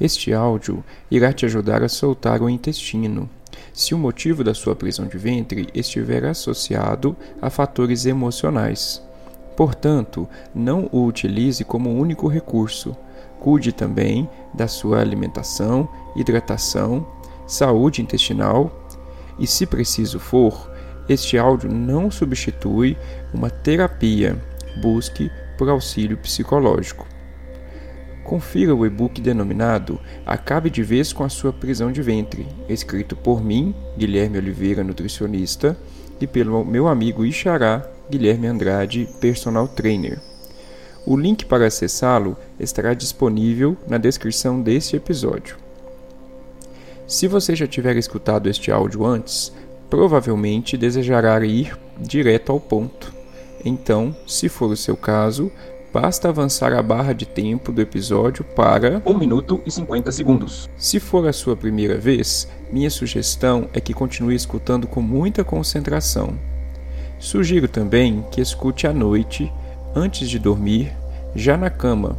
Este áudio irá te ajudar a soltar o intestino, se o motivo da sua prisão de ventre estiver associado a fatores emocionais. Portanto, não o utilize como único recurso. Cuide também da sua alimentação, hidratação, saúde intestinal e, se preciso for, este áudio não substitui uma terapia. Busque por auxílio psicológico. Confira o e-book denominado Acabe de vez com a sua prisão de ventre, escrito por mim, Guilherme Oliveira, nutricionista, e pelo meu amigo Ixará, Guilherme Andrade, personal trainer. O link para acessá-lo estará disponível na descrição deste episódio. Se você já tiver escutado este áudio antes, provavelmente desejará ir direto ao ponto. Então, se for o seu caso, Basta avançar a barra de tempo do episódio para 1 minuto e 50 segundos. Se for a sua primeira vez, minha sugestão é que continue escutando com muita concentração. Sugiro também que escute à noite, antes de dormir, já na cama.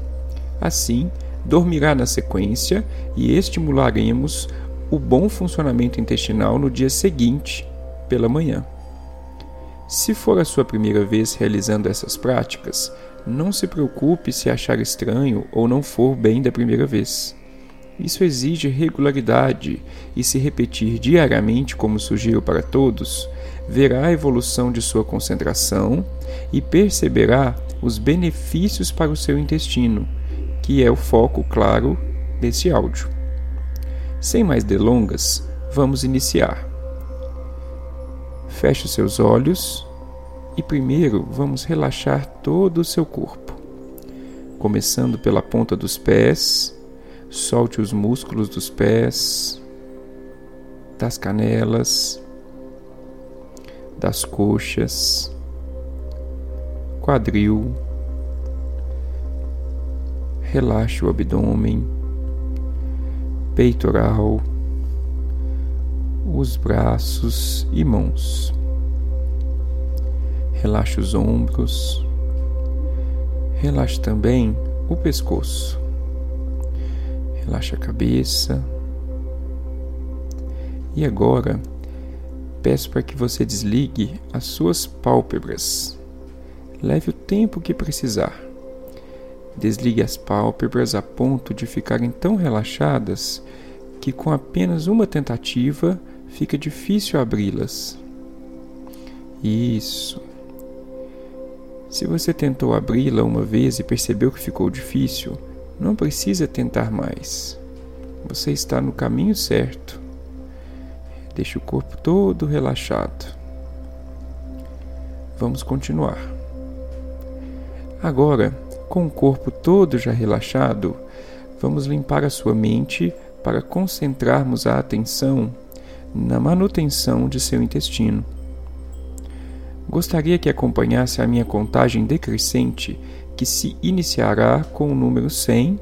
Assim, dormirá na sequência e estimularemos o bom funcionamento intestinal no dia seguinte, pela manhã. Se for a sua primeira vez realizando essas práticas, não se preocupe se achar estranho ou não for bem da primeira vez. Isso exige regularidade e, se repetir diariamente, como sugiro para todos, verá a evolução de sua concentração e perceberá os benefícios para o seu intestino, que é o foco claro desse áudio. Sem mais delongas, vamos iniciar. Feche seus olhos e primeiro vamos relaxar todo o seu corpo. Começando pela ponta dos pés, solte os músculos dos pés, das canelas, das coxas, quadril. Relaxe o abdômen, peitoral, os braços e mãos. Relaxe os ombros. Relaxe também o pescoço. Relaxe a cabeça. E agora, peço para que você desligue as suas pálpebras. Leve o tempo que precisar. Desligue as pálpebras a ponto de ficarem tão relaxadas que, com apenas uma tentativa, fica difícil abri-las. Isso. Se você tentou abri-la uma vez e percebeu que ficou difícil, não precisa tentar mais. Você está no caminho certo. Deixe o corpo todo relaxado. Vamos continuar. Agora, com o corpo todo já relaxado, vamos limpar a sua mente para concentrarmos a atenção na manutenção de seu intestino. Gostaria que acompanhasse a minha contagem decrescente, que se iniciará com o número 100,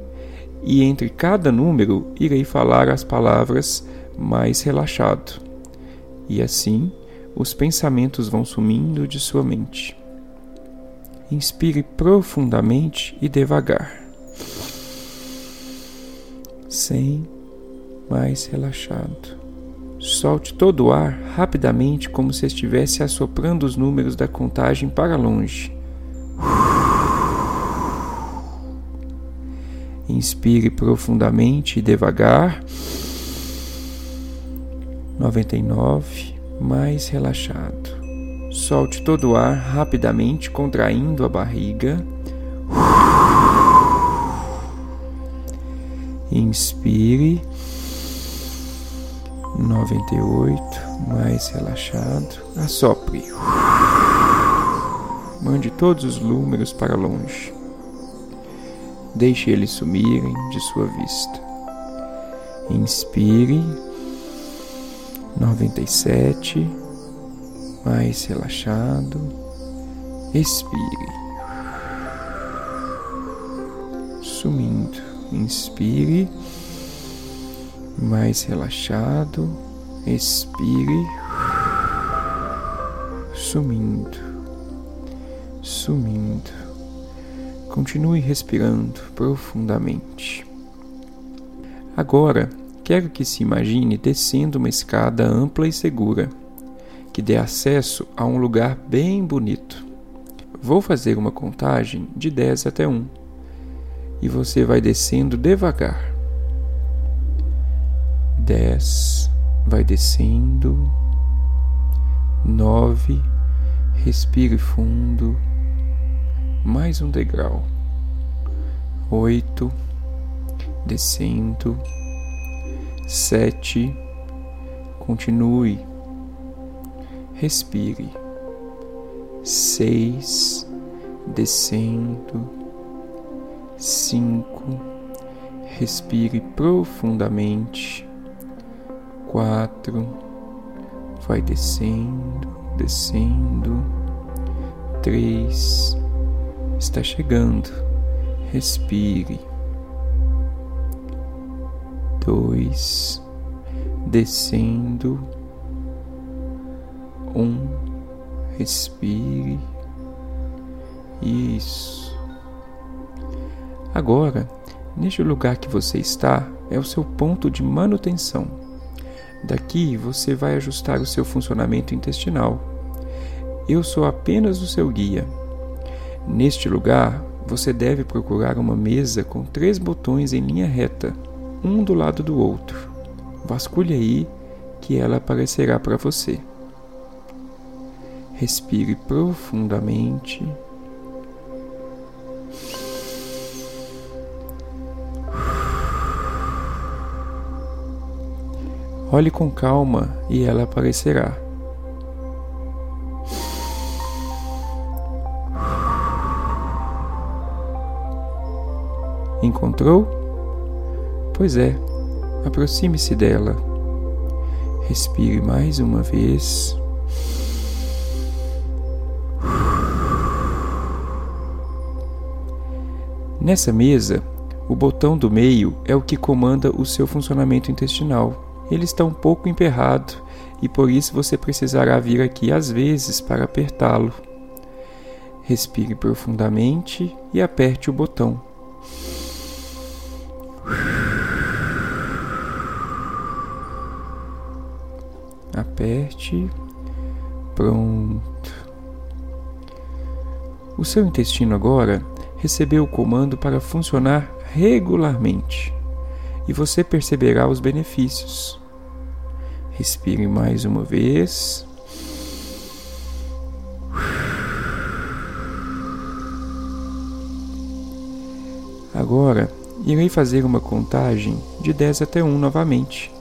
e entre cada número irei falar as palavras mais relaxado. E assim, os pensamentos vão sumindo de sua mente. Inspire profundamente e devagar. 100 mais relaxado. Solte todo o ar rapidamente, como se estivesse assoprando os números da contagem para longe. Inspire profundamente e devagar. 99, mais relaxado. Solte todo o ar rapidamente, contraindo a barriga. Inspire 98, mais relaxado. Assopre. Mande todos os números para longe. Deixe eles sumirem de sua vista. Inspire. 97, mais relaxado. Expire. Sumindo. Inspire mais relaxado, expire, sumindo, sumindo. Continue respirando profundamente. Agora, quero que se imagine descendo uma escada ampla e segura, que dê acesso a um lugar bem bonito. Vou fazer uma contagem de 10 até 1 e você vai descendo devagar. 10, vai descendo. 9, respire fundo. Mais um degrau. 8, descendo. Sete, continue, respire. Seis, descendo. Cinco, respire profundamente. Quatro, vai descendo, descendo. Três, está chegando, respire dois, descendo, um, respire, isso. Agora, neste lugar que você está, é o seu ponto de manutenção. Daqui você vai ajustar o seu funcionamento intestinal. Eu sou apenas o seu guia. Neste lugar, você deve procurar uma mesa com três botões em linha reta um do lado do outro. Vasculhe aí que ela aparecerá para você. Respire profundamente. Olhe com calma e ela aparecerá. Encontrou? Pois é, aproxime-se dela. Respire mais uma vez. Nessa mesa, o botão do meio é o que comanda o seu funcionamento intestinal. Ele está um pouco emperrado e por isso você precisará vir aqui às vezes para apertá-lo. Respire profundamente e aperte o botão. aperte. Pronto. O seu intestino agora recebeu o comando para funcionar regularmente e você perceberá os benefícios. Respire mais uma vez. Agora, irei fazer uma contagem de 10 até 1 novamente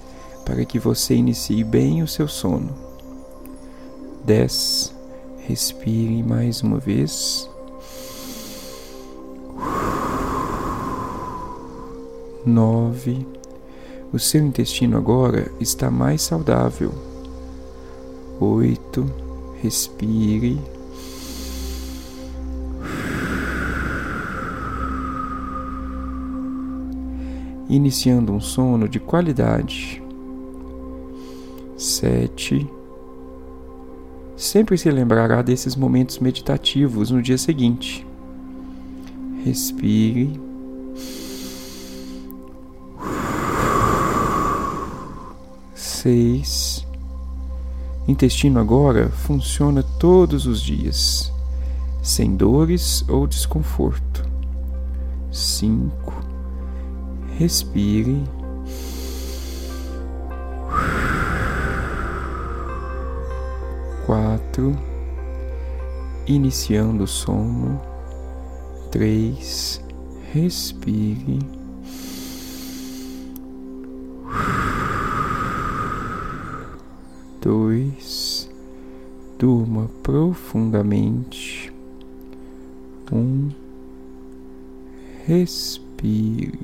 para que você inicie bem o seu sono. 10. Respire mais uma vez. 9. O seu intestino agora está mais saudável. 8. Respire. Iniciando um sono de qualidade sete. Sempre se lembrará desses momentos meditativos no dia seguinte. Respire. Seis. Intestino agora funciona todos os dias, sem dores ou desconforto. Cinco. Respire. quatro, iniciando o sono, três, respire. Dois, durma profundamente. Um, respire.